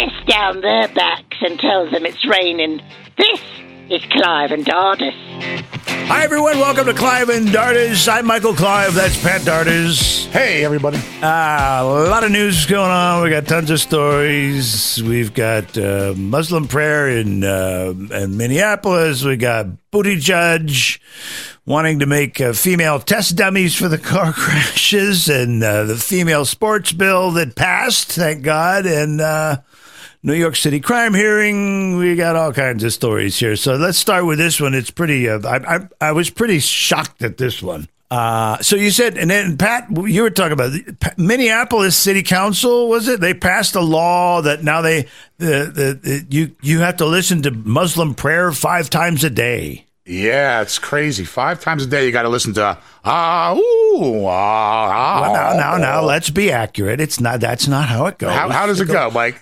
piss down their backs and tells them it's raining. This is Clive and Dardis. Hi, everyone. Welcome to Clive and Dartis. I'm Michael Clive. That's Pat Dartis. Hey, everybody. Uh, a lot of news going on. We got tons of stories. We've got uh, Muslim prayer in, uh, in Minneapolis. We got Booty Judge wanting to make uh, female test dummies for the car crashes and uh, the female sports bill that passed, thank God. And uh, New York City crime hearing. We got all kinds of stories here. So let's start with this one. It's pretty. Uh, I, I I was pretty shocked at this one. Uh, so you said, and then Pat, you were talking about Minneapolis City Council. Was it they passed a law that now they the, the, the you you have to listen to Muslim prayer five times a day. Yeah, it's crazy. Five times a day, you got to listen to ah ooh ah. ah well, now, now, now, let's be accurate. It's not. That's not how it goes. How, how does it go, Mike?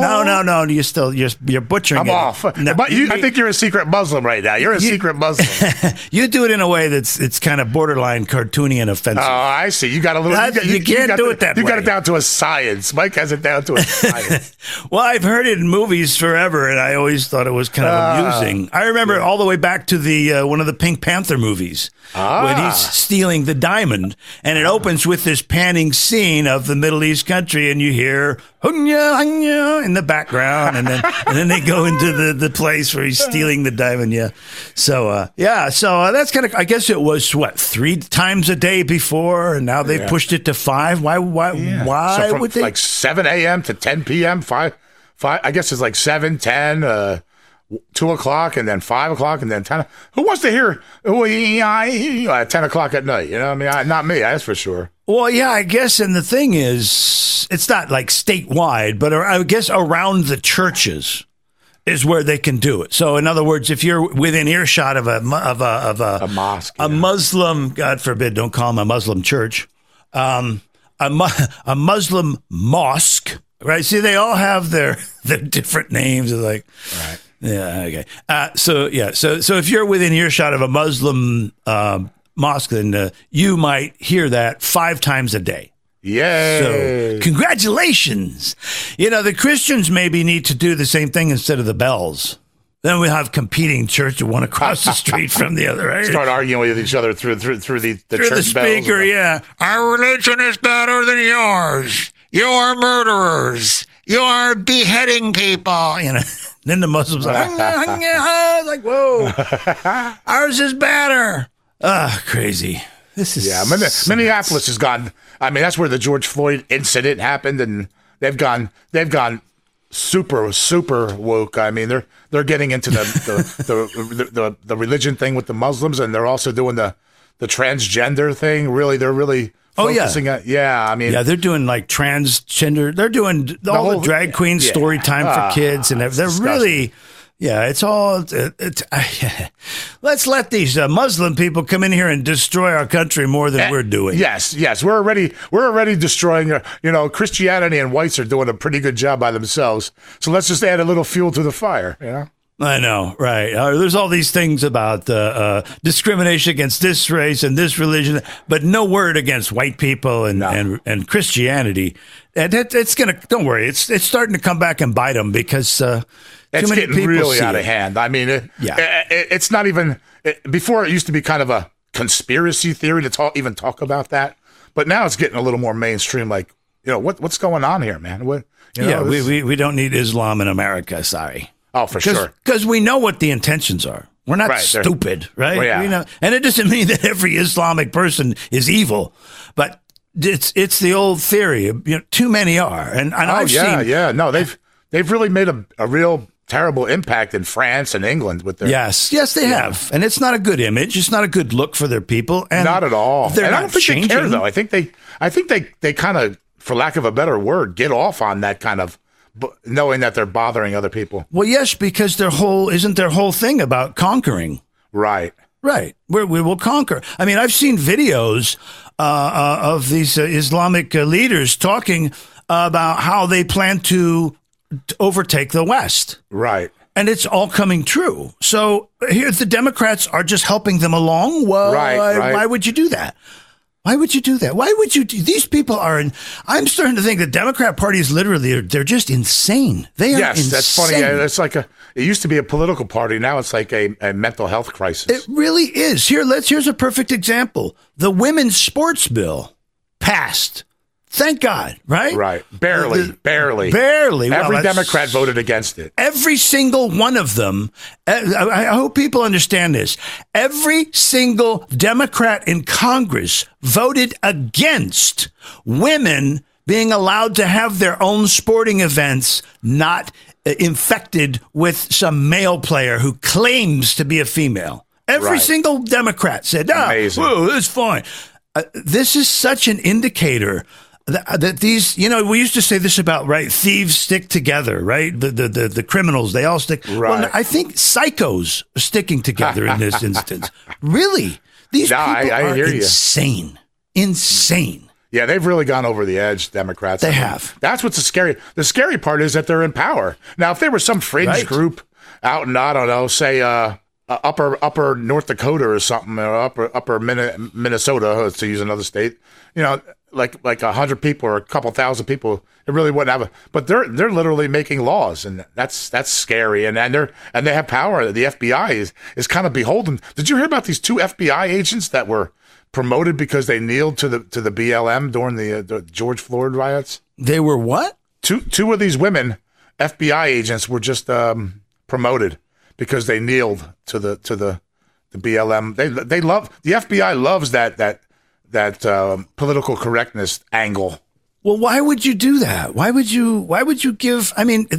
no, no, no. You're still you're you're butchering it. I'm it. off. No, but you, I think you're a secret Muslim right now. You're a You- secret Muslim. you do it in a way that's it's kind of borderline cartoony and offensive. Oh, I see. You got a little. That- got- you can't got do the- it that You got it down to a science. Mike has it down to a science. Well, I've heard it in movies forever, and I always thought it was kind of Ah. amusing. I remember all the way back to the uh, one of the Pink Panther movies when Ah. he's stealing the diamond, and it opens with this panning scene of the Middle East country, and you hear "Hunya, hunya" in the background, and then and then they go into the, the place where he's stealing the diamond. Yeah, so uh, yeah, so uh, that's kind of. I guess it was what three times a day before, and now they've Yeah. pushed it to five. Why? Why? Why so would they? like 7 a.m. to 10 p.m. Five, five. I guess it's like 7, 10, uh, two o'clock, and then five o'clock, and then ten. Who wants to hear at ten o'clock at night? You know, what I mean, I, not me. That's for sure. Well, yeah, I guess, and the thing is, it's not like statewide, but I guess around the churches is where they can do it. So, in other words, if you're within earshot of a of a of a, A mosque, a yeah. Muslim, God forbid, don't call them a Muslim church, um, a a Muslim mosque, right? See, they all have their their different names. It's like, Right. Yeah, okay. Uh, so yeah, so so if you're within earshot of a Muslim um, mosque, then uh, you might hear that five times a day. Yay! So congratulations. You know the Christians maybe need to do the same thing instead of the bells. Then we have competing church, one across the street from the other. Right? Start arguing with each other through through through the the Through the church bells. speaker, yeah. Our religion is better than yours. You are murderers. You are beheading people. You know. Then the Muslims are like, like whoa, ours is better. Ah, crazy. This is Yeah, Min- Minneapolis has gone. I mean, that's where the George Floyd incident happened, and they've gone. They've gone super super woke. I mean, they're they're getting into the the, the, the, the the religion thing with the Muslims, and they're also doing the the transgender thing. Really, they're really Oh, yeah. on. Yeah, I mean, Yeah, they're doing like transgender. They're doing all the, whole- drag queen yeah. story time Ah, for kids, and they're, disgusting. really, yeah, it's all. It, it's let's let these uh, Muslim people come in here and destroy our country more than we're doing. Eh, Yes, yes, we're already we're already destroying. uh, You know, Christianity and whites are doing a pretty good job by themselves. So let's just add a little fuel to the fire. You know. I know, right? Uh, there's all these things about uh, uh, discrimination against this race and this religion, but no word against white people and and, and Christianity. And it, it's gonna. Don't worry, it's it's starting to come back and bite them because uh, It's too many getting people really out it. of hand. I mean, it, Yeah. it- it's not even before. It used to be kind of a conspiracy theory to talk, even talk about that, but now it's getting a little more mainstream. Like, you know, what what's going on here, man? What? You know, yeah, we, we we don't need Islam in America. Sorry. Oh, for sure. Because we know what the intentions are. We're not Right, stupid, right? Well, yeah. We know, and it doesn't mean that every Islamic person is evil, but it's it's the old theory. You know, too many are, and, and Oh I've yeah, seen yeah. No, they've they've really made a, a real terrible impact in France and England with their Yes, yes, they have, and it's not a good image. It's not a good look for their people, and not at all. They're and not I don't think changing. they care though. I think they I think they they kind of, for lack of a better word, get off on that kind of, b- knowing that they're bothering other people. Well, yes, because their whole isn't their whole thing about conquering. Right. Right. We're, we will conquer. I mean, I've seen videos uh, uh, of these uh, Islamic uh, leaders talking about how they plan to, to overtake the West. Right. And it's all coming true. So here, the Democrats are just helping them along. Why, Right, right. why would you do that? Why would you do that? Why would you do these people are in I'm starting to think the Democrat Party is literally they're just insane. They are Yes, insane. that's funny. It's like a. It used to be a political party. Now it's like a, a mental health crisis. It really is. Here, let's here's a perfect example. The women's sports bill passed. Thank God, right? right. Barely. The- barely. Barely. Every that's- Democrat voted against it. Every single one of them. uh, I hope people understand this. Every single Democrat in Congress voted against women being allowed to have their own sporting events not uh, infected with some male player who claims to be a female. Every Right. single Democrat said, "Ah, Amazing. whoa, it's fine." Uh, this is such an indicator that, that these, you know, we used to say this about right thieves stick together, right? The the the, the criminals they all stick. Well, Right. I think psychos are sticking together in this instance. Really, these No, people I- I are hear you. insane, insane. Yeah, they've really gone over the edge, Democrats. They I mean, have. That's what's the scary. The scary part is that they're in power now. If they were some fringe Right. group out in I don't know, say uh, uh, upper upper North Dakota or something, or upper upper Min- Minnesota, uh, to use another state, you know, like like a hundred people or a couple thousand people, it really wouldn't have a. But they're they're literally making laws, and that's that's scary. And and they're and they have power. The FBI is is kind of beholden. Did you hear about these two FBI agents that were? Promoted because they kneeled to the to the BLM during the, uh, the George Floyd riots They were what? two two of these women FBI agents were just um, promoted because they kneeled to the to the the BLM. They they love the FBI loves that that that um, political correctness angle. Well, why would you do that? Why would you? Why would you give? I mean,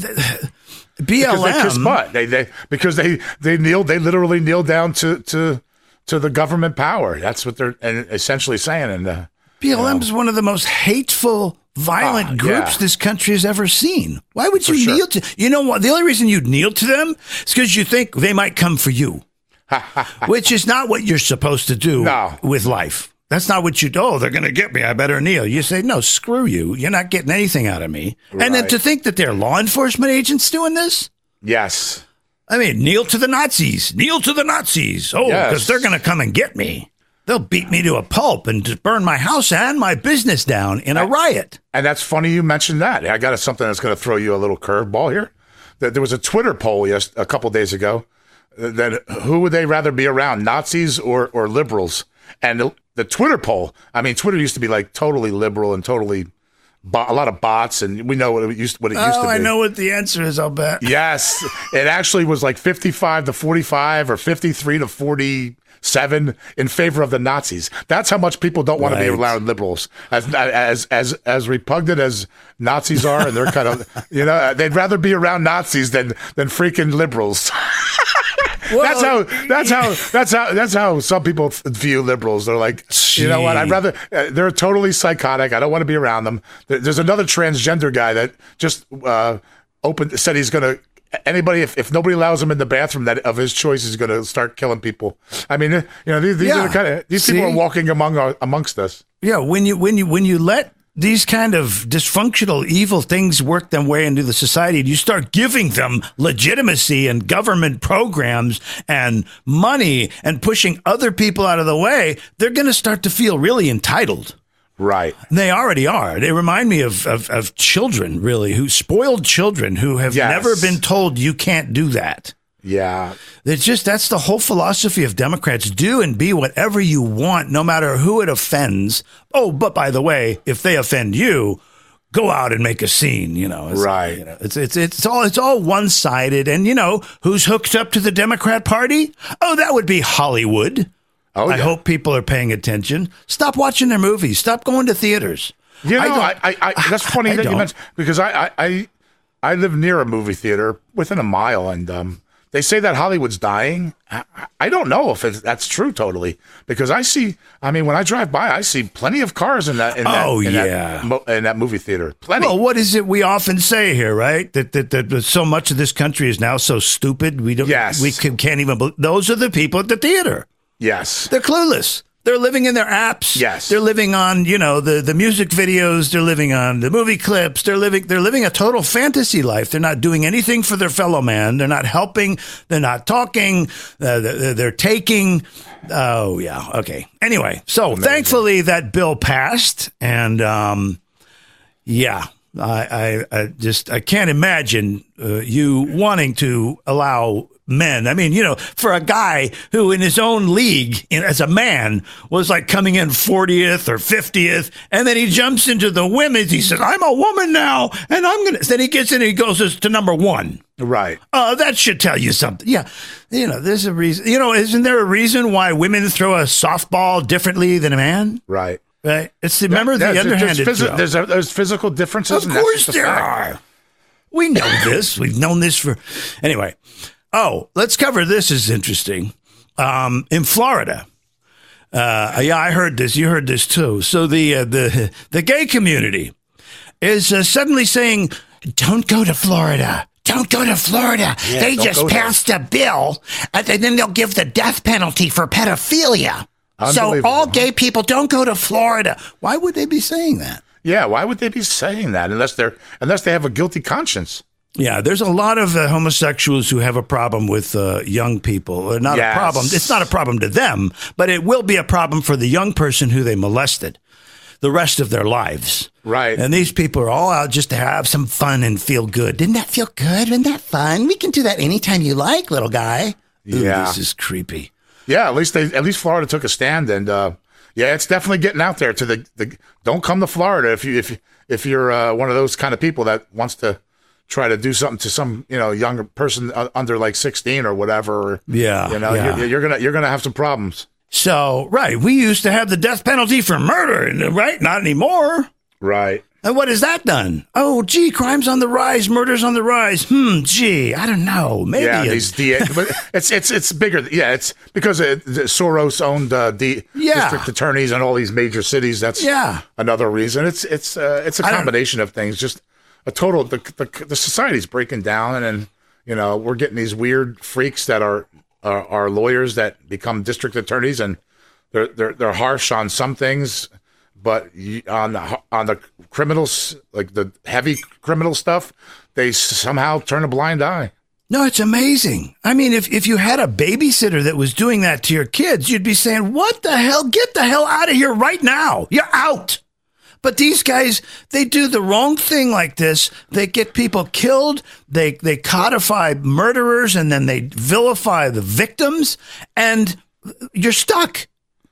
Because they kiss BLM. butt. They they because they they kneel. They literally kneel down to to to the government power. That's what they're essentially saying. And uh, BLM is one of the most hateful, violent Ah, groups yeah. this country has ever seen. Why would you sure. kneel to? You know what? The only reason you'd kneel to them is because you think they might come for you, which is not what you're supposed to do No. with life. That's not what you do. Oh, they're going to get me. I better kneel. You say, no, screw you. You're not getting anything out of me. And then to think that they're law enforcement agents doing this? yes, I mean, kneel to the Nazis. Kneel to the Nazis. Oh, because Yes. they're going to come and get me. They'll beat me to a pulp and just burn my house and my business down in a riot. And that's funny you mentioned that. I got something that's going to throw you a little curveball here. That there was a Twitter poll yes a couple days ago uh, that who would they rather be around, Nazis or or liberals? And the, the Twitter poll, I mean, Twitter used to be like totally liberal and totally bo- a lot of bots, and we know what it used what it used Oh, to be. Oh, I know what the answer is, I'll bet. Yes, it actually was like 55 to 45 or 53 to 47 in favor of the Nazis. That's how much people don't want to be around liberals. As as as as repugnant as Nazis are, and they're kind of you know they'd rather be around Nazis than than freaking liberals. that's how that's how that's how that's how some people view liberals. They're like, you know what? I'd rather uh, they're totally psychotic. I don't want to be around them. There- There's another transgender guy that just uh, opened said he's going to anybody if, if nobody allows him in the bathroom that of his choice is going to start killing people. I mean, uh, you know, these, these are the kind of these people are walking among our, amongst us. Yeah, when you when you when you let these kind of dysfunctional, evil things work their way into the society, and you start giving them legitimacy and government programs and money and pushing other people out of the way, they're going to start to feel really entitled. Right. They already are. They remind me of, of, of children, really, who spoiled children who have Yes. never been told you can't do that. Yeah. It's just that's the whole philosophy of Democrats. Do and be whatever you want, no matter who it offends. Oh, but by the way, if they offend you, go out and make a scene. You know, It's- Right. You know, it's it's it's all it's all one sided. And you know who's hooked up to the Democrat Party? Oh, that would be Hollywood. Oh, I hope people are paying attention. Stop watching their movies. Stop going to theaters. You know, don't- I, I, I, that's funny I that you mentioned because I, I, I, I live near a movie theater within a mile, and um, they say that Hollywood's dying. I, I don't know if it's, that's true totally because I see. I mean, when I drive by, I see plenty of cars in that. In that Oh, in yeah. that, mo- in that movie theater, plenty. Well, what is it we often say here, right? That that, that, that so much of this country is now so stupid we don't Yes. we can, can't even. those are the people at the theater. yes, They're clueless. They're living in their apps. Yes. They're living on, you know, the, the music videos. They're living on the movie clips. They're living they're living a total fantasy life. They're not doing anything for their fellow man. They're not helping. They're not talking. Uh, they're, they're taking. Oh yeah. Okay. Anyway, so thankfully that bill passed, and um, yeah, I, I, I just I can't imagine uh, you wanting to allow men. I mean, you know, for a guy who in his own league in, as a man was like coming in 40th or 50th, and then he jumps into the women's. He says, "I'm a woman now, and I'm gonna." Then he gets in and he goes to number one. Right. Uh, that should tell you something. Yeah. You know, there's a reason. You know, isn't there a reason why women throw a softball differently than a man? Right. Right. It's the, remember the Yeah, there's- underhanded there's, throw. there's, there's physical differences. Of course there fact. are. We know this. We've known this for anyway. Oh, let's cover this. is interesting. Um, in Florida. Uh, yeah, I heard this. You heard this too. So the uh, the the gay community is uh, suddenly saying, "Don't go to Florida." Don't go to Florida. they just go there. passed a bill, and then they'll give the death penalty for pedophilia. So all gay people don't go to Florida. Why would they be saying that? Yeah. Why would they be saying that unless they're unless they have a guilty conscience? Yeah, there's a lot of uh, homosexuals who have a problem with uh, young people. Uh, Not Yes. a problem. It's not a problem to them, but it will be a problem for the young person who they molested the rest of their lives. Right. And these people are all out just to have some fun and feel good. Didn't that feel good? Isn't that fun? We can do that anytime you like, little guy. Ooh, Yeah. This is creepy. Yeah. At least they at least Florida took a stand and uh, yeah, it's definitely getting out there to the, the don't come to Florida if you if if you're uh, one of those kind of people that wants to try to do something to some you know younger person under like 16 or whatever. Yeah, You know, yeah. You're, you're gonna you're gonna have some problems. So, right, we used to have the death penalty for murder, right? Not anymore. Right. And what has that done? Oh, gee, crime's on the rise, murder's on the rise. Hmm, gee, I don't know. Maybe Yeah, it's- these DA, but it's it's it's bigger. Yeah, it's because it, the Soros owned uh, D, Yeah. district attorneys in all these major cities. That's Yeah. another reason. It's it's uh, it's a combination of things. Just a total the, the the society's breaking down, and, you know we're getting these weird freaks that are are, lawyers that become district attorneys, and they're they're they're harsh on some things, but on the on the criminals like the heavy criminal stuff, they somehow turn a blind eye. No, it's amazing. I mean, if, if you had a babysitter that was doing that to your kids, you'd be saying, What the hell? Get the hell out of here right now. You're out. But these guys, they do the wrong thing like this. They get people killed. They they codify murderers and then they vilify the victims, and you're stuck.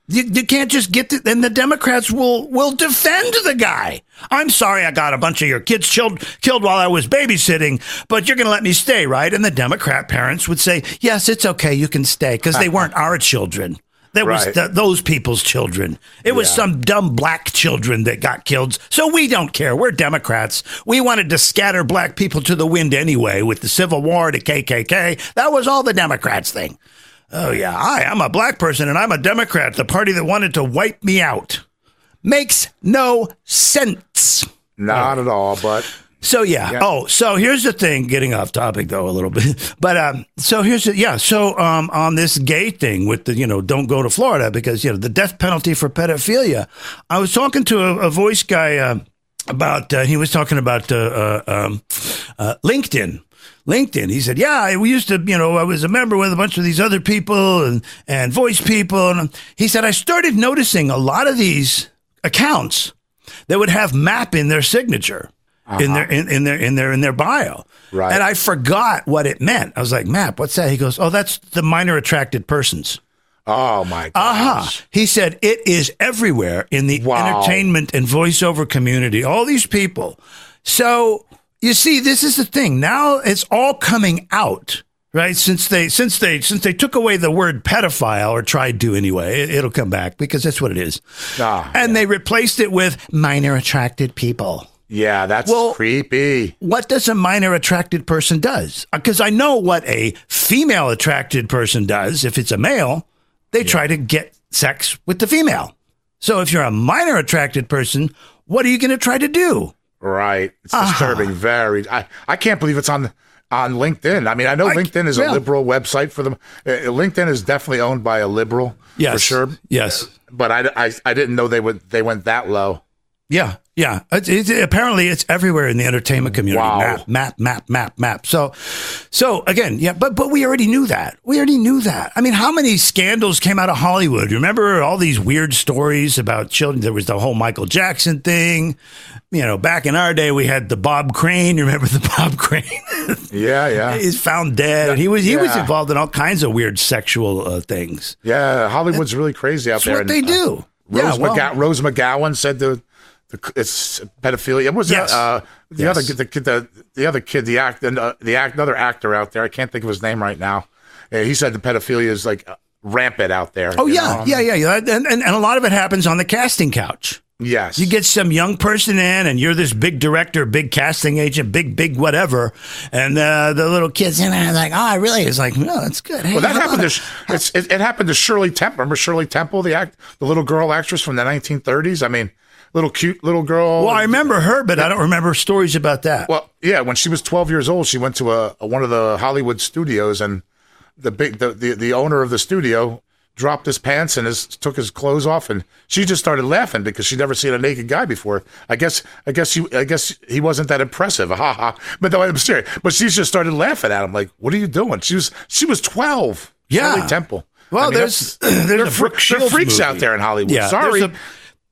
You, you can't just get to, and the Democrats will will defend the guy. I'm sorry, I got a bunch of your kids killed killed while I was babysitting, but you're going to let me stay, right? And the Democrat parents would say, "Yes, it's okay, you can stay," because they weren't our children. That was Right. th- those people's children. It was some dumb black children that got killed. So we don't care. We're Democrats. We wanted to scatter black people to the wind anyway with the Civil War, the KKK. That was all the Democrats thing. Oh, yeah. I, I'm a black person and I'm a Democrat, the party that wanted to wipe me out. Makes no sense. Not oh. at all, but So yeah. Oh, so here's the thing. Getting off topic though a little bit, but um, so here's the yeah. So um, on this gay thing with the you know don't go to Florida because you know the death penalty for pedophilia. I was talking to a, a voice guy uh, about. Uh, he was talking about uh, uh, um, uh, LinkedIn. LinkedIn. He said, "Yeah, we used to, you know, I was a member with a bunch of these other people and and voice people." And he said, "I started noticing a lot of these accounts that would have map in their signature." In their in, in their in their in their bio. Right. And I forgot what it meant. I was like, "Map, what's that?" He goes, "Oh, that's the minor attracted persons." oh my Aha. gosh. He said it is everywhere in the Wow. entertainment and voiceover community. All these people. So you see, this is the thing. Now it's all coming out, right? Since they since they since they took away the word pedophile or tried to anyway, it, it'll come back because that's what it is. Ah, and they replaced it with minor attracted people. Yeah, that's Well- creepy. what does a minor attracted person does because i know what a female attracted person does if it's a male they try to get sex with the female so if you're a minor attracted person what are you going to try to do Right. It's Uh-huh. disturbing. Very. I, I can't believe it's on on LinkedIn. I mean, I know I- LinkedIn is yeah. a liberal website for them. Uh, LinkedIn is definitely owned by a liberal for sure. yes but I, I, I didn't know they would they went that low. Yeah, yeah. It's, it's, apparently, it's everywhere in the entertainment community. Wow. Map, map, map, map, map. So, so again, yeah. But but we already knew that. We already knew that. I mean, how many scandals came out of Hollywood? Remember all these weird stories about children? There was the whole Michael Jackson thing. You know, back in our day, we had the Bob Crane. You remember the Bob Crane? Yeah, yeah, He's found dead. He was he was involved in all kinds of weird sexual uh, things. yeah. Hollywood's really crazy out there. what and, they uh, do. Rose, yeah, well, McGowan, Rose McGowan said the it's pedophilia. What was Yes. the, uh, the Yes. other kid- the kid the, the other kid the act and uh, the act another actor out there. I can't think of his name right now. Uh, he said the pedophilia is like uh, rampant out there. oh yeah, know? yeah, yeah, yeah. And, and and a lot of it happens on the casting couch. Yes. You get some young person in, and you're this big director, big casting agent, big, big whatever, and uh, the little kids in there are like, "Oh, I really." It's like, "No, that's good." Hey, Well, that happened to it, it happened to Shirley Temple. Remember Shirley Temple, the act, the little girl actress from the 1930s. I mean, little cute little girl. Well, I remember her, but I don't remember stories about that. Well, yeah, when she was 12 years old, she went to a, a one of the Hollywood studios, and the big the, the, the owner of the studio dropped his pants and his, took his clothes off, and she just started laughing because she'd never seen a naked guy before. I guess I guess she I guess he wasn't that impressive, ha ha. But no, I'm serious. But she just started laughing at him, like, "What are you doing?" She was she was 12. Yeah. Shirley Temple. Well, I mean, there's there's they're, a fre- Brooke they're freaks movie. out there in Hollywood. Yeah, Sorry. There's a,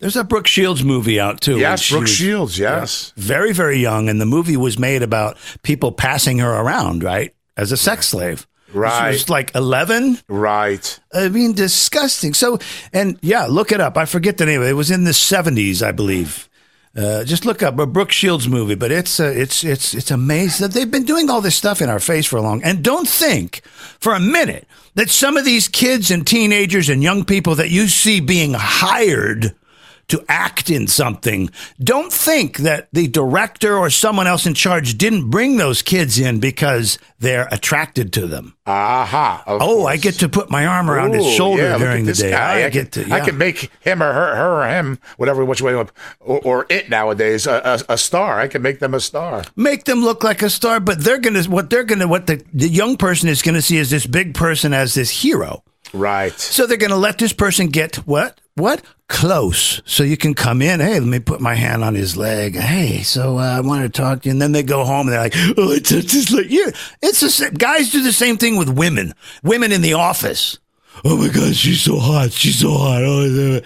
there's a Brooke Shields movie out too. yes, Brooke Shields. Yes. very, very young, and the movie was made about people passing her around, right, as a sex slave. Right. She was like 11. Right. I mean, disgusting. So, and yeah, look it up. I forget the name. of it. It was in the seventies, I believe. Uh, just look up a Brooke Shields movie, but it's uh, it's it's it's amazing that they've been doing all this stuff in our face for a long. And don't think for a minute that some of these kids and teenagers and young people that you see being hired to act in something, don't think that the director or someone else in charge didn't bring those kids in because they're attracted to them. Aha. of Oh, I get to put my arm around his shoulder yeah, during the day. guy. I, I, get can, to. Yeah. I can make him or her, her or him, whatever which way, or, or it nowadays, a, a, a star. I can make them a star. make them look like a star, but they're gonna what they're gonna what the, the young person is gonna see is this big person as this hero. Right. So they're gonna let this person get what what close, so you can come in. Hey, let me put my hand on his leg. Hey, so uh, I want to talk to you. And then they go home and they're like, oh, it's just like yeah, it's the same. Guys do the same thing with women. Women in the office. Oh my God, she's so hot. She's so hot. Oh,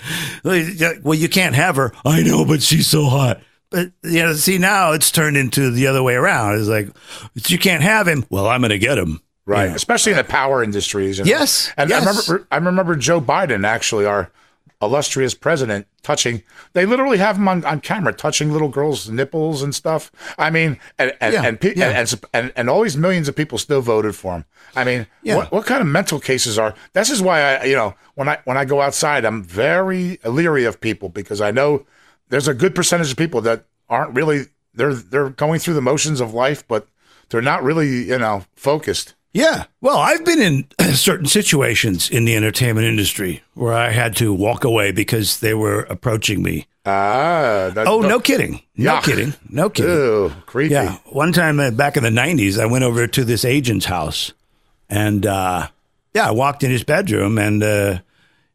well, you can't have her. I know, but she's so hot. But you know, see now it's turned into the other way around. It's like you can't have him. Well, I'm going to get him. Right. Especially in the power industries. you know. Yes, And yes. I remember, I remember Joe Biden, actually, our illustrious president, touching, they literally have him on, on camera touching little girls' nipples and stuff. I mean, and, and, Yeah, and, pe- yeah. and, and, and, and all these millions of people still voted for him. I mean, Yeah. what, what kind of mental cases are, this is why I, you know, when I, when I go outside, I'm very leery of people because I know there's a good percentage of people that aren't really, they're, they're going through the motions of life, but they're not really, you know, focused. Yeah. Well, I've been in certain situations in the entertainment industry where I had to walk away because they were approaching me. Ah, that, Oh, no kidding. No Yuck. kidding. No kidding. Ew, creepy. Yeah. One time uh, back in the 90s, I went over to this agent's house and, uh, yeah, I walked in his bedroom and, uh,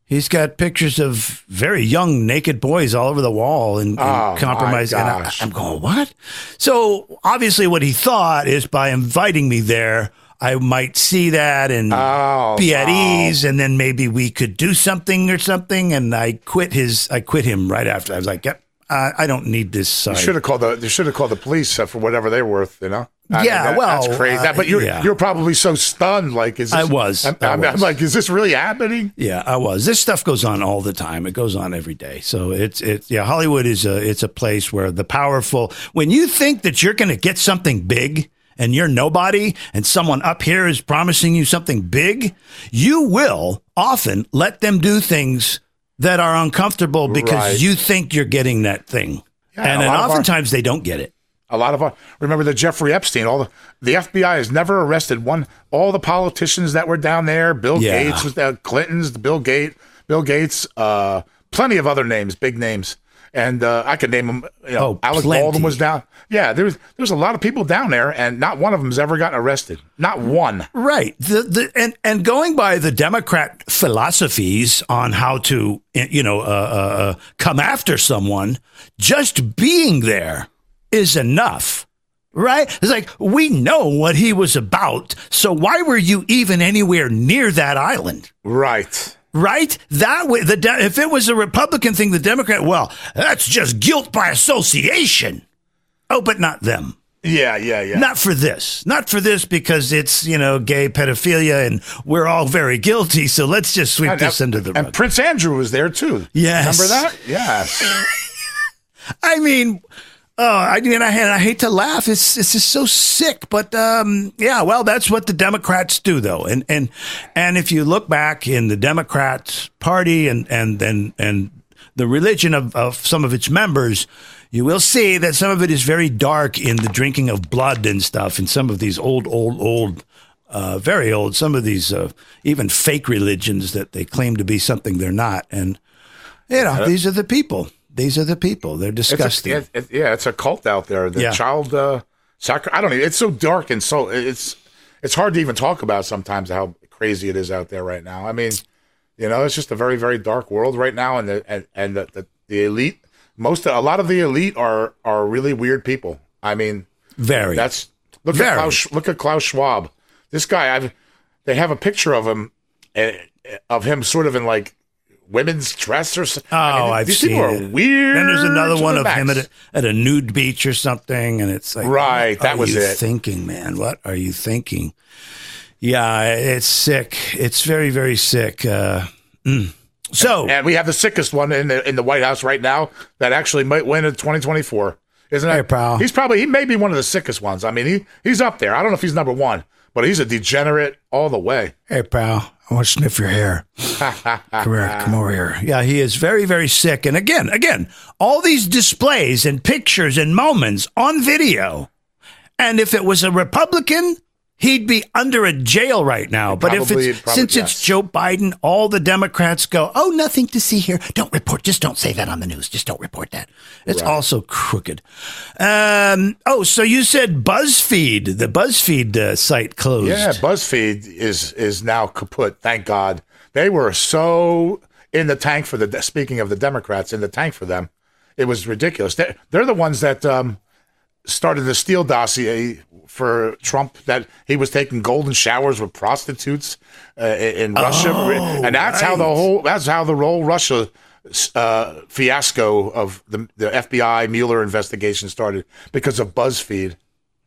He's got pictures of very young naked boys all over the wall and, and Oh, compromised. And I. I'm going, what? So obviously, what he thought is by inviting me there, I might see that and Oh, be at wow. ease, and then maybe we could do something or something. And I quit his. I quit him right after. I was like, yep, I, I don't need this side. Should have called the. You should have called the police uh, for whatever they're worth. You know. I Yeah, that- well, that's crazy. That- but uh, you're yeah. you're probably so stunned. Like, is this, I was. I'm, I I'm- I'm like, is this really happening? Yeah, I was. This stuff goes on all the time. It goes on every day. So it's it's yeah, Hollywood is a it's a place where the powerful when you think that you're going to get something big and you're nobody and someone up here is promising you something big, you will often let them do things that are uncomfortable because Right. you think you're getting that thing. Yeah, and then lot of our- oftentimes they don't get it. A lot of our, remember the Jeffrey Epstein. All the the FBI has never arrested one. All the politicians that were down there. Bill Yeah. Gates was there. Clinton's. Bill Gate. Bill Gates. Uh, plenty of other names. Big names. And uh, I could name them. You know, Oh, Alec plenty. Baldwin was down. Yeah, there's there's a lot of people down there, and not one of them's ever gotten arrested. Not one. Right. The, the, and, and going by the Democrat philosophies on how to, you know, uh, uh, uh, come after someone, just being there is enough. Right? It's like, we know what he was about. So why were you even anywhere near that island? Right. Right? That way, the de- if it was a Republican thing, the Democrat, well, that's just guilt by association. Oh, but not them. Yeah, yeah, yeah. Not for this. Not for this because it's, you know, gay pedophilia and we're all very guilty. So let's just sweep And- this under the rug. and. Prince Andrew was there too. Yes. Remember that? Yes. I mean, oh, I mean, I, I hate to laugh. It's it's just so sick, but um, yeah. Well, that's what the Democrats do, though. And and and if you look back in the Democrats Party and and and and the religion of, of some of its members, you will see that some of it is very dark in the drinking of blood and stuff. In some of these old, old, old. Uh, very old. Some of these uh, even fake religions that they claim to be something they're not, and you know these are the people. These are the people. They're It's a- disgusting. it- it- yeah, it's a cult out there. The Yeah. child uh, soccer. I don't know. It's so dark and so it's it's hard to even talk about sometimes how crazy it is out there right now. I mean, you know, it's just a very very dark world right now, and the and, and the, the the elite. Most a lot of the elite are are really weird people. I mean, Very. that's look Very. at Klaus, look at Klaus Schwab. This guy, I've they have a picture of him uh, of him sort of in like women's dress or something. Oh, I've these seen people are it. weird. Then there's another one of him at a, at a nude beach or something, and it's like, Right, what that are was you it. Thinking, man, what are you thinking? Yeah, it's sick. It's very, very sick. Uh, mm. So, And we have the sickest one in the in the White House right now that actually might win in 2024. Isn't it? Hey, pal. He's probably he may be one of the sickest ones. I mean, he he's up there. I don't know if he's number one, but he's a degenerate all the way. hey, pal, I want to sniff your hair. come here, come over here. Yeah, he is very, very sick. And again, again, all these displays and pictures and moments on video. And if it was a Republican, he'd be under a jail right now. But if Probably- it's probably, since it's. Joe Biden, all the Democrats go, "Oh, nothing to see here. Don't report. Just don't say that on the news. Just don't report that." It's also crooked. Um, oh, so you said BuzzFeed, the BuzzFeed uh, site closed. Yeah, BuzzFeed is is now kaput. Thank God. They were so in the tank for the. Speaking of the Democrats, in the tank for them, it was ridiculous. They're, they're the ones that um, started the Steele dossier for Trump that he was taking golden showers with prostitutes uh, in Russia, and that's how the whole that's how the whole Russia uh, fiasco of the the FBI Mueller investigation started because of BuzzFeed.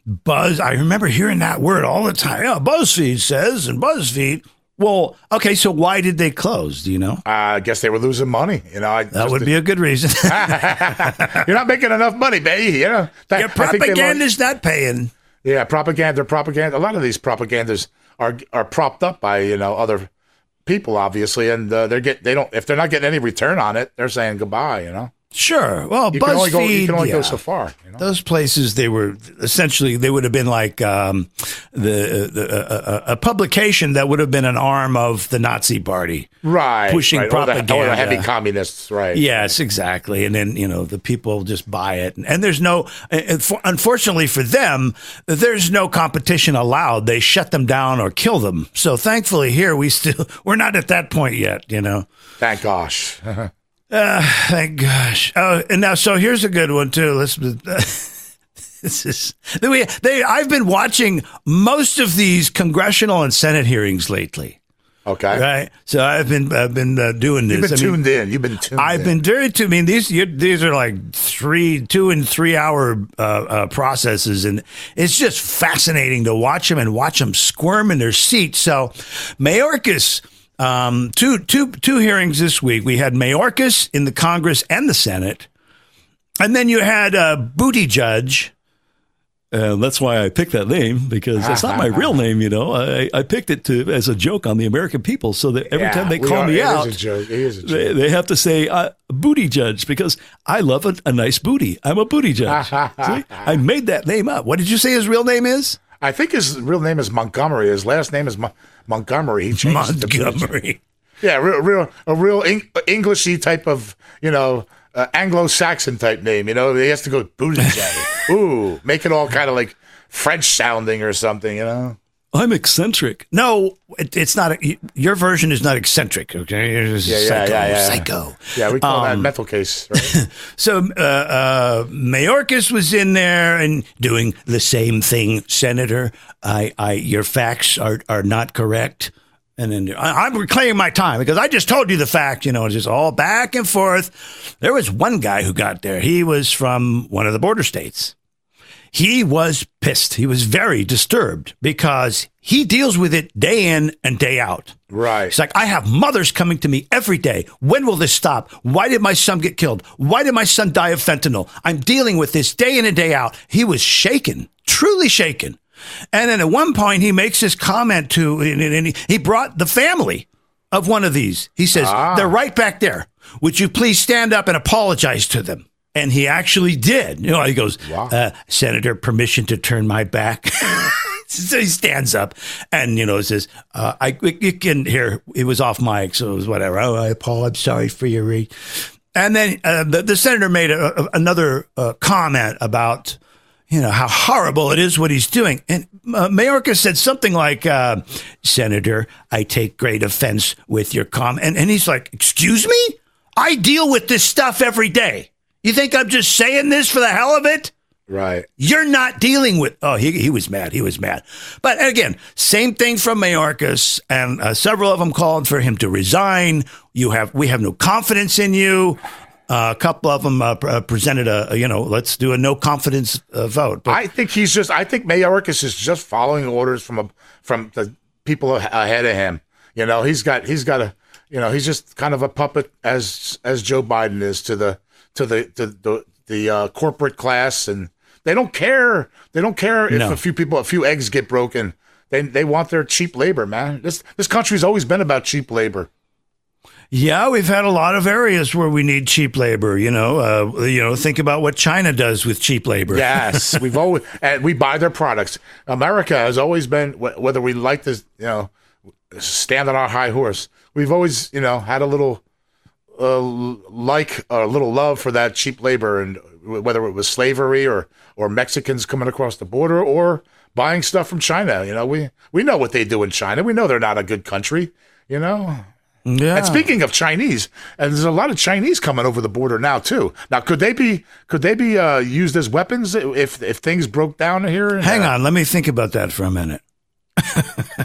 Buzz. I remember hearing that word all the time. Yeah, BuzzFeed says, and BuzzFeed. Well, okay, so why did they close? Do you know? Uh, I guess they were losing money. You know, I That would be a good reason. You're not making enough money, baby. You know, That- Your I think they lost- propaganda's not paying. yeah, propaganda, propaganda. A lot of these propagandas are are propped up by you know other people, obviously, and uh, they're get they don't if they're not getting any return on it, they're saying goodbye. You know, Sure. Well, you BuzzFeed. can only go you can only yeah. go so far. You know, Those places, they were essentially they would have been like um, the, the a, a publication that would have been an arm of the Nazi Party. right? pushing right. Or the- Or the, propaganda. heavy communists, right? Yes, exactly. And then, you know, the people just buy it. And, and there's no, and for, unfortunately for them, there's no competition allowed. They shut them down or kill them. So thankfully here we still, we're not at that point yet, you know. Thank gosh. Thank gosh. Oh, and now, so here's a good one too. Let's, this is, we, they, I've been watching most of these congressional and Senate hearings lately. Okay, Right. So I've been, I've been uh, doing this. you've been I mean, tuned in. You've been tuned. I've in. been very to. I mean, these you, these are like three, two and three hour uh, uh, processes, and it's just fascinating to watch them and watch them squirm in their seats. So, Mayorkas, um, two two two hearings this week. We had Mayorkas in the Congress and the Senate, and then you had uh, Booty Judge. Uh, that's why I picked that name because that's not my real name. You know, I, I picked it to as a joke on the American people, so that every Yeah, time they call are- me it is out, a joke. It is a joke. they, they have to say uh, booty judge because I love a, a nice booty. I'm a booty judge. See? I made that name up. What did you say his real name is? I think his real name is Montgomery. His last name is Mon- Montgomery. He changed it to Buttigieg. Montgomery. Yeah, real, real, a real Eng- Englishy type of, you know, uh, Anglo-Saxon type name. You know, he has to go Buttigieg. Ooh, make it all kind of like French sounding or something. You know. I'm eccentric. No, it, it's not. A, your version is not eccentric. Okay, it's Yeah, yeah, psycho, yeah, yeah. psycho. Yeah, we call that Um, mental case. Right? So uh, uh, Mayorkas was in there and doing the same thing, Senator. I, I, your facts are are not correct. And then I, I'm reclaiming my time because I just told you the fact. You know, it's just all back and forth. There was one guy who got there. He was from one of the border states. He was pissed. He was very disturbed because he deals with it day in and day out. right. It's like, I have mothers coming to me every day. When will this stop? Why did my son get killed? Why did my son die of fentanyl? I'm dealing with this day in and day out. He was shaken, truly shaken. And then at one point, he makes this comment to, and he, he brought the family of one of these. He says, ah. They're right back there. Would you please stand up and apologize to them? And he actually did. You know, he goes, uh, Senator, permission to turn my back. so he stands up and, you know, says, uh, I, you can hear it was off mic, so it was whatever. Oh, I Paul, I'm sorry for your re. And then uh, the, the senator made a, a, another uh, comment about, you know, how horrible it is what he's doing. And uh, Mayorkas said something like, uh, Senator, I take great offense with your comment. And, and he's like, Excuse me? I deal with this stuff every day. You think I'm just saying this for the hell of it? Right. You're not dealing with. Oh, he, he was mad. He was mad. But again, same thing from Mayorkas, and uh, several of them called for him to resign. You have we have no confidence in you. Uh, a couple of them uh, pr- uh, presented a, a, you know let's do a no confidence uh, vote. But I think he's just. I think Mayorkas is just following orders from a, from the people ahead of him. You know, he's got he's got a. You know, he's just kind of a puppet as as Joe Biden is to the to the to the the uh, corporate class, and they don't care. They don't care if No. a few people, a few eggs get broken. They they want their cheap labor, man. This this country's always been about cheap labor. yeah, we've had a lot of areas where we need cheap labor. You know, uh, you know, think about what China does with cheap labor. Yes, we've always and we buy their products. America has always been whether we like to, you know, stand on our high horse. We've always, you know, had a little uh, like a little love for that cheap labor, and whether it was slavery or or Mexicans coming across the border or buying stuff from China. You know, we we know what they do in China. We know they're not a good country. You know, yeah. and speaking of Chinese, and there's a lot of Chinese coming over the border now too. Now, could they be could they be uh, used as weapons if if things broke down here? Hang on, let me think about that for a minute.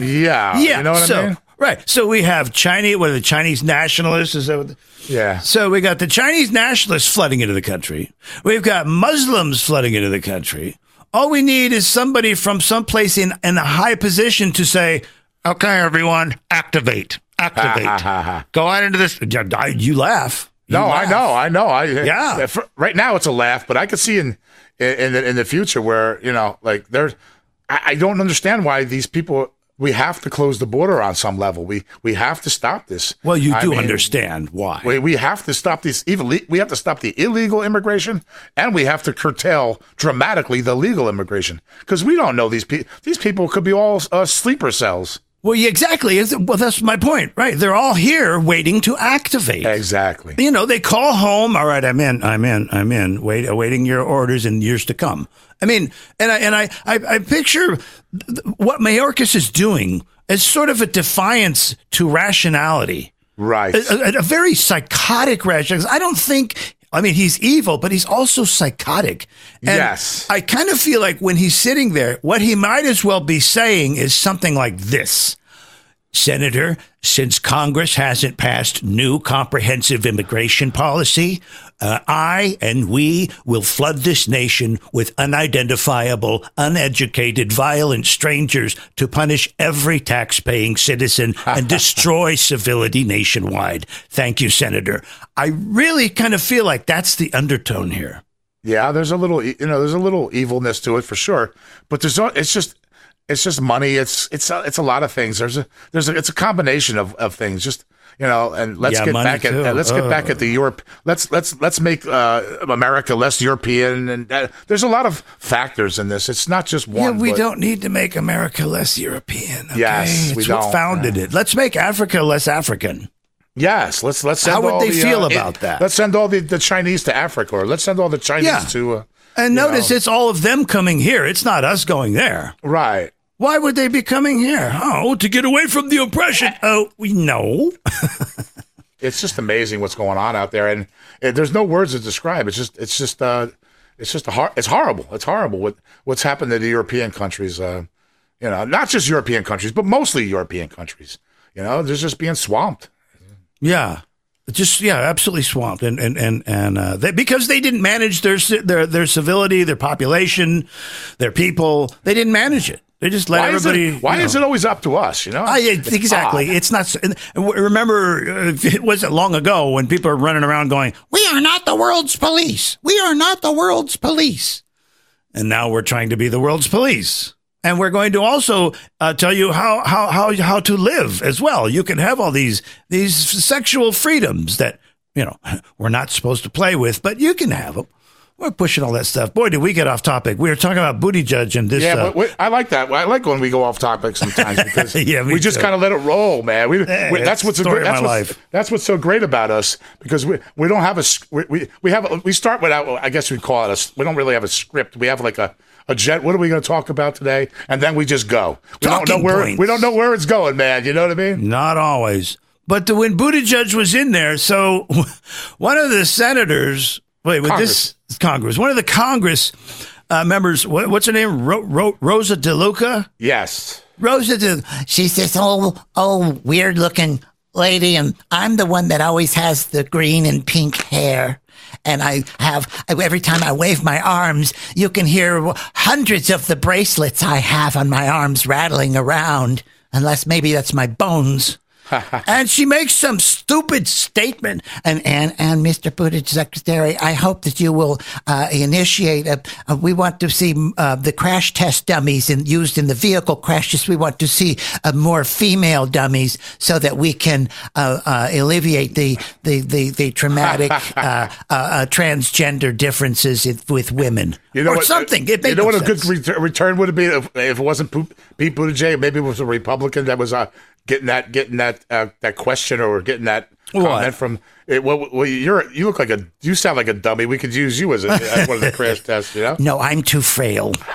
Yeah, Yeah, you know what so, I mean. Right. So we have Chinese, what are the Chinese nationalists? Is that what the- Yeah, so we got the Chinese nationalists flooding into the country. We've got Muslims flooding into the country. All we need is somebody from someplace in, in a high position to say, okay, everyone, activate, activate. Go out into this. You laugh. You no, I know, I know. I Yeah. for- right now, it's a laugh, but I could see in in the, in the future where you know, like there, I, I don't understand why these people. We have to close the border on some level. We we have to stop this. Well, you I do mean, understand why. We, we have to stop these evil. We have to stop the illegal immigration, and we have to curtail dramatically the legal immigration because we don't know these people. These people could be all uh, sleeper cells. Well, yeah, exactly. Well, that's my point, right? They're all here waiting to activate. Exactly. You know, they call home. All right, I'm in. I'm in. I'm in. Wait, awaiting your orders in years to come. I mean, and I and I I, I picture th- what Mayorkas is doing as sort of a defiance to rationality, Right. a, a- a very psychotic rationality. I don't think. I mean, he's evil, but he's also psychotic. And Yes. I kind of feel like when he's sitting there, what he might as well be saying is something like this. Senator, since Congress hasn't passed new comprehensive immigration policy, uh, I and we will flood this nation with unidentifiable, uneducated, violent strangers to punish every tax-paying citizen and destroy civility nationwide. Thank you, Senator. I really kind of feel like that's the undertone here. Yeah, there's a little, you know, there's a little evilness to it for sure, but there's, it's just, it's just money. It's, it's, a, it's a lot of things. There's a, there's a, it's a combination of, of things. Just, you know, and let's Yeah, get back at, too. uh, let's get back at the Europe. Let's, let's, let's make uh, America less European. And uh, there's a lot of factors in this. It's not just one. yeah, we but- don't need to make America less European. Okay? Yes, we what don't. founded it. Let's make Africa less African. Yes, let's let's send How would they the, feel uh, about it- that? Let's send all the, the Chinese to Africa, or let's send all the Chinese Yeah. to uh, And notice know. it's all of them coming here. It's not us going there. right. Why would they be coming here? Oh, to get away from the oppression. Oh, we know. It's just amazing what's going on out there, and, and there's no words to describe. It's just it's just uh it's just a hor- it's horrible. It's horrible what what's happened to the European countries. Uh, you know, not just European countries, but mostly European countries. You know, they're just being swamped. Yeah. Just yeah, absolutely swamped, and and and and uh, they, because they didn't manage their their their civility, their population, their people. They didn't manage it. They just let Why everybody. is it, why you know. is it always up to us? You know, I, It's exactly. odd. It's not. Remember, uh, it wasn't long ago when people are running around going, "We are not the world's police. We are not the world's police." And now we're trying to be the world's police, and we're going to also uh, tell you how how how how to live as well. You can have all these these sexual freedoms that you know we're not supposed to play with, but you can have them. We're pushing all that stuff. Boy, did we get off topic. We were talking about booty judge and this. Yeah, uh, but we, I like that. I like when we go off topic sometimes because Yeah, we just kind of let it roll, man. We, Yeah, we- that's what's the so story great. of That's what's, life. that's what's so great about us because we we don't have a we we, we have a, we start without I guess we'd call it a we don't really have a script. We have like a a jet. What are we going to talk about today? And then we just go. We don't know where points. we don't know where it's going, man. You know what I mean? Not always. But the, when Buttigieg was in there, so one of the senators, wait, with this Congress, one of the Congress uh, members, what, what's her name? Ro, Ro, Rosa DeLuca? Yes. Rosa De, She's this old, old, weird looking lady, and I'm the one that always has the green and pink hair. And I have, every time I wave my arms, you can hear hundreds of the bracelets I have on my arms rattling around, unless maybe that's my bones. and she makes some stupid statement. And, and, and Mr. Buttigieg Secretary, I hope that you will uh, initiate a, a, we want to see uh, the crash test dummies in, used in the vehicle crashes. We want to see uh, more female dummies so that we can uh, uh, alleviate the, the, the, the traumatic uh, uh, uh, transgender differences with women. You know Or what, something. It you know no what a good sense. ret- return would have been if, if it wasn't Pete Buttigieg. Maybe it was a Republican that was uh, getting that getting that uh, that question or getting that What? comment from. It, well, well, you're you look like a you sound like a dummy. We could use you as, a, as one of the crash tests. You know. No, I'm too frail.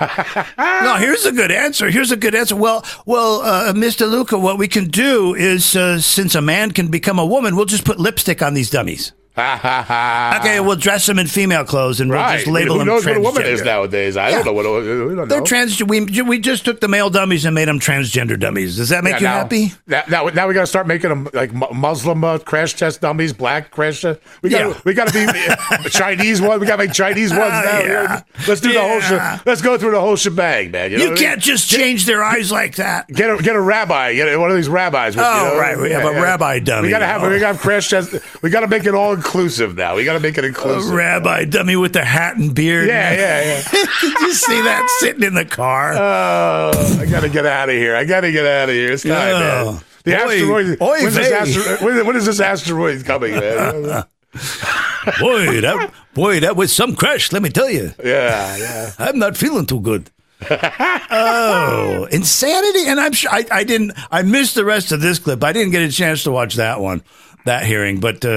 No, here's a good answer. Here's a good answer. Well, well, uh, Mr. Luca, what we can do is, uh, since a man can become a woman, we'll just put lipstick on these dummies. Ha ha ha. Okay, we'll dress them in female clothes and we'll Right. just label Who them knows what a woman is nowadays? I Yeah. don't know what a, we don't They're know. trans. We we just took the male dummies and made them transgender dummies. Does that make Yeah, you now, happy? Now, now, now we got to start making them like Muslim uh, crash test dummies, black crash test. We got Yeah. we got to be uh, Chinese one. We got to make Chinese ones now. yeah. Let's do the whole. She- let's go through the whole shebang, man. You, know You what I mean? can't just change their eyes like that. Get a get a rabbi, get one of these rabbis. with, Oh, you know, right, we have a rabbi dummy. We gotta have Oh. we gotta crash test. We gotta make it all inclusive now. We gotta make it A inclusive. rabbi dummy with the hat and beard. yeah, yeah, yeah. Did you see that sitting in the car? Oh, I gotta get out of here. I gotta get out of here. It's time, Yeah. man. The Oy- asteroid. oy when's this astero- when, when is this asteroid coming, man? boy, that boy, that was some crash. Let me tell you. yeah, yeah. I'm not feeling too good. oh, insanity! And I'm sure I, I didn't. I missed the rest of this clip. I didn't get a chance to watch that one, that hearing. But uh, uh,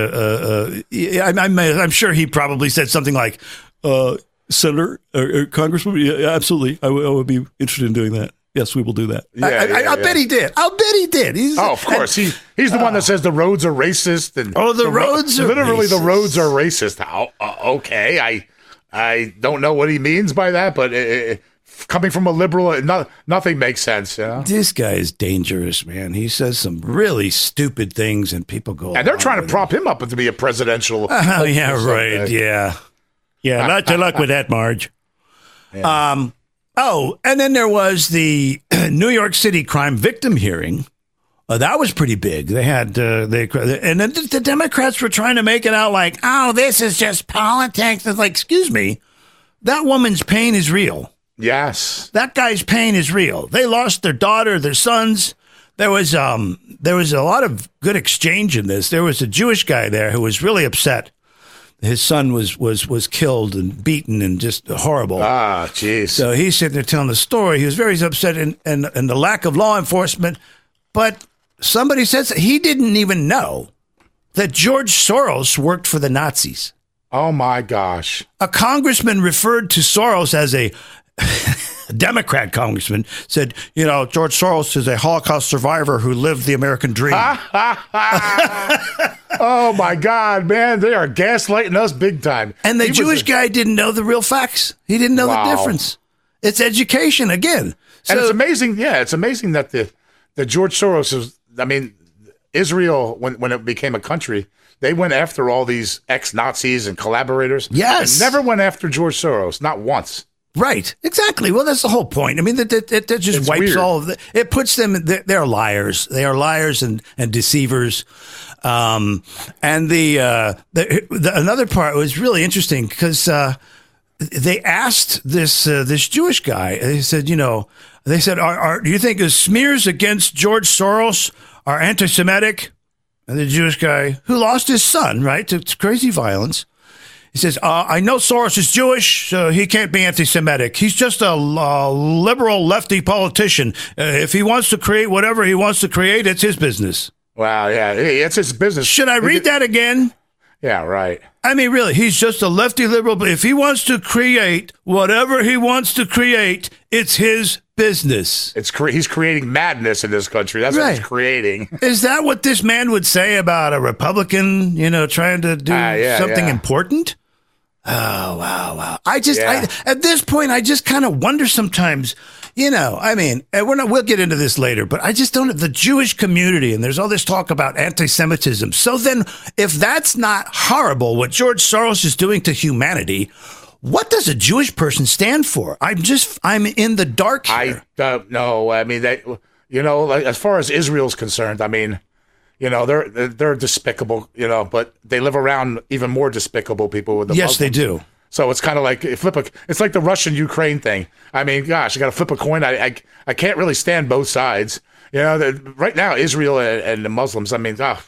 uh, yeah, I'm, I'm sure he probably said something like, uh, "Senator or, or Congressman, yeah, absolutely, I would- be interested in doing that. Yes, we will do that." I, Yeah, I, yeah, I, yeah. bet he did. I'll bet he did. He's, Oh, of course. He he's the one that says the roads are racist and Oh, the ro- roads are literally the roads are racist. How, uh, okay, I I don't know what he means by that, but uh, uh, coming from a liberal, no, nothing makes sense. You know? This guy is dangerous, man. He says some really stupid things, and people go. And they're trying to prop him up to be a presidential. Oh yeah, right. Yeah, yeah. Not to luck with that, Marge. Um. Oh, and then there was the New York City crime victim hearing. Uh, that was pretty big. They had uh, they and then the, the Democrats were trying to make it out like, oh, this is just politics. It's like, excuse me, that woman's pain is real. Yes. That guy's pain is real. They lost their daughter, their sons. There was um there was a lot of good exchange in this. There was a Jewish guy there who was really upset. His son was was was killed and beaten and just horrible. Ah, jeez. so he's sitting there telling the story. He was very upset and and and the lack of law enforcement. But somebody says he didn't even know that George Soros worked for the Nazis. Oh my gosh. A congressman referred to Soros as a Democrat congressman said, you know, George Soros is a Holocaust survivor who lived the American dream. Oh my God, man, they are gaslighting us big time. and the He Jewish a- guy didn't know the real facts. He didn't know Wow. the difference. It's education again. and it's amazing. Yeah, it's amazing that the the George Soros is. I mean, Israel when when it became a country, they went after all these ex Nazis and collaborators. Yes. and never went after George Soros, not once. Right, exactly. Well, that's the whole point. I mean, that that, that, just It's wipes weird. all of the. It puts them. They're, they're liars. They are liars and and deceivers. Um, and the, uh, the, the another part was really interesting because uh, they asked this uh, this Jewish guy. They said, you know, they said, are, are do you think the smears against George Soros are anti-Semitic? And the Jewish guy who lost his son, right, to, to crazy violence. He says, uh, I know Soros is Jewish, so he can't be anti Semitic. He's just a uh, liberal lefty politician. Uh, if he wants to create whatever he wants to create, it's his business. Wow, yeah, it's his business. Should I read that again? Yeah, right. I mean, really, he's just a lefty liberal, but if he wants to create whatever he wants to create, it's his business. It's cre- he's creating madness in this country. That's what he's creating. Is that what this man would say about a Republican, you know, trying to do Ah, yeah, something yeah. important? Oh, wow, wow. I just, Yeah. I, at this point, I just kind of wonder sometimes, you know, I mean, we're not, we'll get into this later, but I just don't, the Jewish community, and there's all this talk about anti Semitism. So then, if that's not horrible, what George Soros is doing to humanity, what does a Jewish person stand for? I'm just, I'm in the dark Here. I don't know. I mean, they, you know, like, as far as Israel's concerned, I mean, you know, they're they're- despicable, you know, but they live around even more despicable people with the yes, they do. So it's kind of like flip a. It's like the Russian Ukraine thing. I mean, gosh, you got to flip a coin. I, I I can't really stand both sides. You know, the, right now Israel and, and the Muslims. I mean, oh,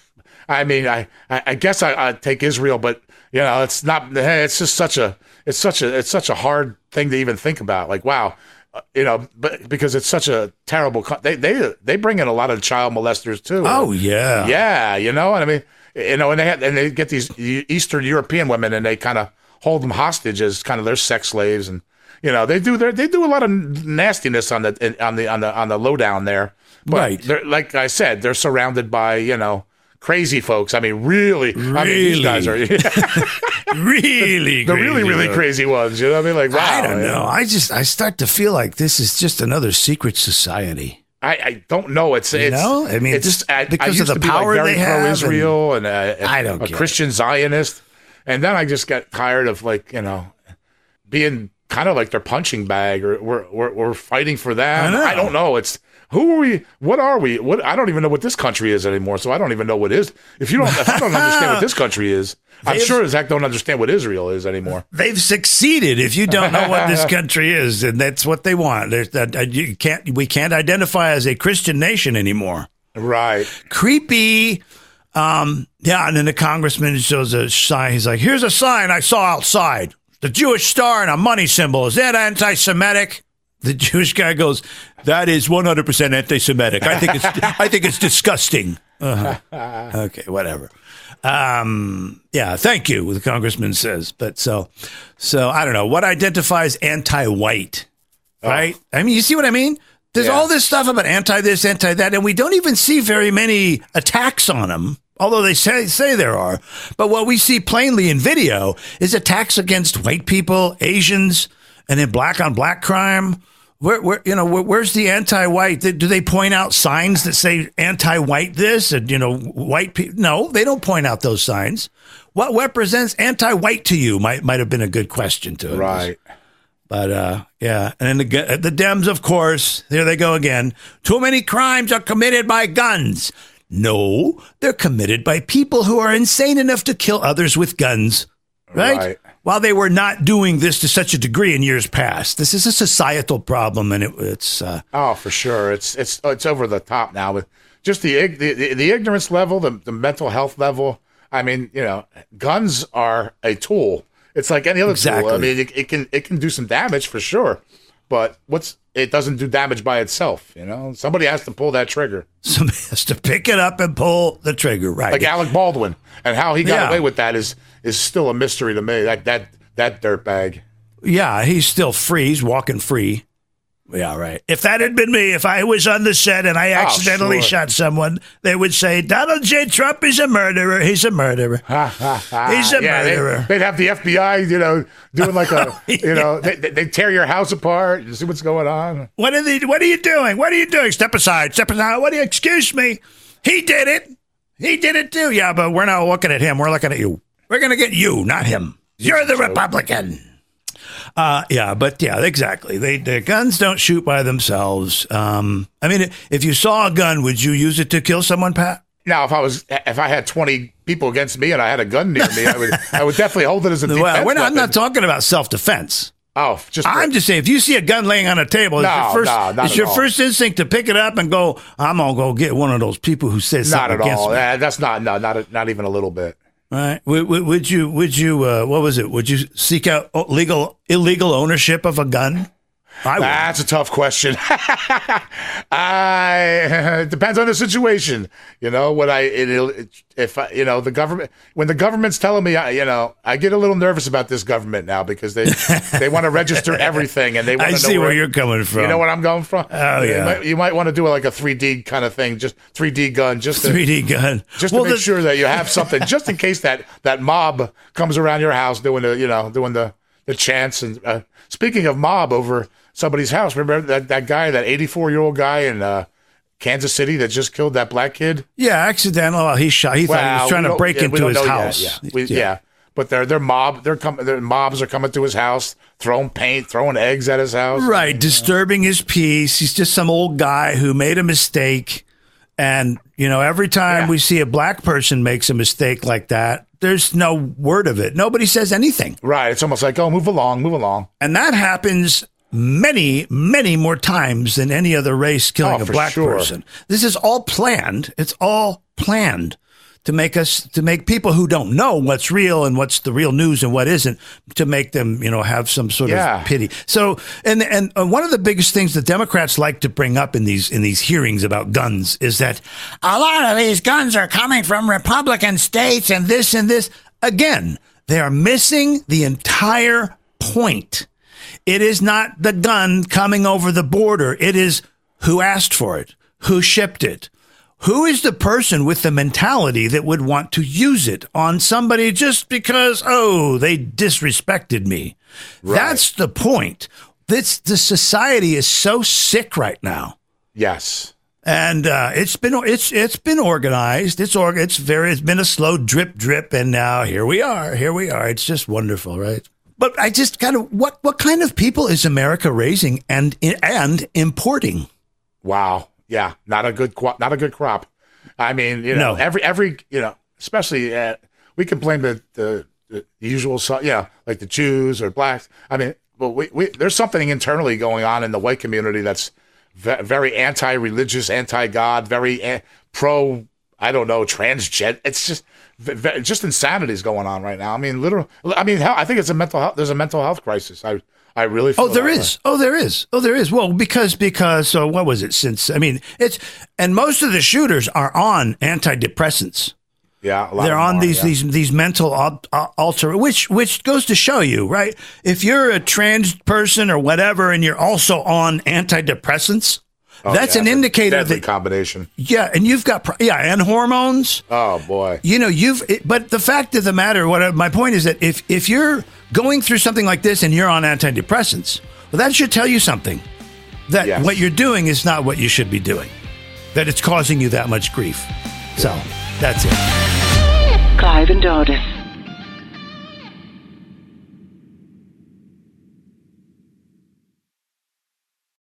I mean, I I, I guess I I take Israel, but you know, it's not. It's just such a. It's such a. It's such a hard thing to even think about. Like, wow. Uh, You know, but because it's such a terrible, co- they they they bring in a lot of child molesters too. Oh, yeah. Yeah, you know, and I mean, you know, and they had, and they get these Eastern European women, and they kind of hold them hostage as kind of their sex slaves, and you know, they do their they do a lot of nastiness on the on the on the on the lowdown there. But Right. they're like I said, they're surrounded by you know crazy folks. I mean, really, I mean, these Really? guys are Really, the really really crazy. crazy ones. You know what I mean? Like, wow, I don't you know. I just I start to feel like this is just another secret society. I, I don't know. It's it's know? I mean, it's just I, because I of the power like very they have pro-Israel and, uh, I don't a get it. Christian Zionist, and then I just got tired of like you know being kind of like their punching bag or we're we're, we're fighting for them. I. I don't know. It's who are we? What are we? What I don't even know what this country is anymore. So I don't even know what is. If you don't, if I don't understand what this country is, I'm They've- sure as heck don't understand what Israel is anymore. They've succeeded. If you don't know what this country is, and that's what they want. There's that uh, you can't. We can't identify as a Christian nation anymore. Right. Creepy. Um, yeah, and then the congressman shows a sign. He's like, "Here's a sign I saw outside. The Jewish star and a money symbol. Is that anti-Semitic?" The Jewish guy goes, "That is 100 percent anti-Semitic. I think it's I think it's disgusting." Uh-huh. Okay, whatever. Um, yeah, thank you. The congressman says, but so, so I don't know what identifies anti-white, right? I mean, you see what I mean? There's Yeah. all this stuff about anti this, anti that, and we don't even see very many attacks on them. Although they say say there are, but what we see plainly in video is attacks against white people, Asians, and then black on black crime. Where, where you know, where, where's the anti-white? Do they point out signs that say anti-white this and you know, white people? No, they don't point out those signs. What represents anti-white to you? Might might have been a good question to. Right. But uh, yeah, and then the the Dems, of course, there they go again. Too many crimes are committed by guns. No, they're committed by people who are insane enough to kill others with guns. Right? Right. While they were not doing this to such a degree in years past, this is a societal problem, and it, it's uh, Oh, for sure. It's it's it's over the top now with just the the, the, ignorance level, the, the mental health level. I mean, you know, guns are a tool. It's like any other tool. I mean, it, it can it can do some damage for sure. But what's it doesn't do damage by itself. You know, somebody has to pull that trigger, Somebody has to pick it up and pull the trigger, right? like Alec Baldwin, and how he got Yeah. away with that is is still a mystery to me. That that that dirtbag. yeah, he's still free. He's walking free. Yeah, right. If that had been me, if I was on the set and I oh, accidentally sure. shot someone, they would say Donald J. Trump is a murderer. He's a murderer. He's a yeah, murderer. they, would have the FBI, you know, doing like a, you know, they, they tear your house apart and see what's going on. What are they? What are you doing? What are you doing? Step aside. Step aside. What do you? Excuse me. He did it. He did it too. Yeah, but we're not looking at him. We're looking at you. We're gonna get you, not him. You're the Republican. Uh, yeah, but yeah, exactly. They the guns don't shoot by themselves. Um, I mean, if you saw a gun, would you use it to kill someone, Pat? Now, if I was, if I had twenty people against me and I had a gun near me, I would, I would definitely hold it as a defense Well, we're not, I'm not talking about self defense. Oh, just I'm just saying, if you see a gun laying on a table, it's No, your first, no, it's your first instinct to pick it up and go. I'm gonna go get one of those people who says not something at against all. me. That's not no, not a, not even a little bit. Right? Would, would, you? Would you? Uh, what was it? Would you seek out legal illegal ownership of a gun? That's a tough question. I it depends on the situation. You know, what I it, if I, you know the government when the government's telling me, I, you know, I get a little nervous about this government now because they they want to register everything and they want I see know where you're coming from. You know what I'm going from? Oh, you yeah. Might, you might want to do like a 3D kind of thing, just 3D gun, just to, 3D gun. just well, to make the- sure that you have something, just in case that that mob comes around your house doing the, you know, doing the the chants. And uh, speaking of mob over somebody's house, remember that that guy, that 84 year old guy in uh, Kansas City that just killed that black kid? Yeah, accidental. Well, he shot. He thought he was trying to break yeah, into his yet, house. Yeah. We- yeah. But they're they're mob they're coming their mobs are coming to his house, throwing paint, throwing eggs at his house. Right, disturbing his peace. He's just some old guy who made a mistake. And, you know, every time Yeah. we see a black person makes a mistake like that, there's no word of it. Nobody says anything. Right. It's almost like, oh, move along, move along. And that happens many, many more times than any other race killing Oh, a black sure. person. This is all planned. It's all planned to make us, to make people who don't know what's real and what's the real news and what isn't, to make them, you know, have some sort Yeah. of pity. So, and and uh, one of the biggest things the Democrats like to bring up in these in these hearings about guns is that a lot of these guns are coming from Republican states and this and this. Again, they are missing the entire point. It is not the gun coming over the border. It is who asked for it, who shipped it. Who is the person with the mentality that would want to use it on somebody just because, oh, they disrespected me? That's the point. This, the society is so sick right now Yes. and uh, it's been it's it's been organized. It's org- It's very. It's been a slow drip, drip, and now here we are. Here we are. It's just wonderful, right? But I just kind of what what kind of people is America raising and and importing? Wow. Yeah. Not a good not a good crop. I mean, you know, No. every every you know, especially uh, we can blame the, the the usual, su- yeah, like the Jews or blacks. I mean, well, we, we there's something internally going on in the white community that's ve- very anti-religious, anti-God, very a- pro. I don't know, transgen. It's just just insanity is going on right now. I mean, literal. I mean, hell, I think it's a mental health. There's a mental health crisis. I I really. Oh, feel Oh, there is. way. Oh, there is. Oh, there is. Well, because because so what was it? Since I mean, it's and most of the shooters are on antidepressants. Yeah, They're on are, these yeah. these these mental al- al- alter, which which goes to show you, right? If you're a trans person or whatever, and you're also on antidepressants, Oh, that's yeah, an indicator deadly that combination. yeah, and you've got yeah, and hormones. Oh boy. You know, you've it, but the fact of the matter, what I- my point is that if if you're going through something like this and you're on antidepressants, well, that should tell you something that Yes. what you're doing is not what you should be doing, that it's causing you that much grief. So that's it. Clive and Dardis.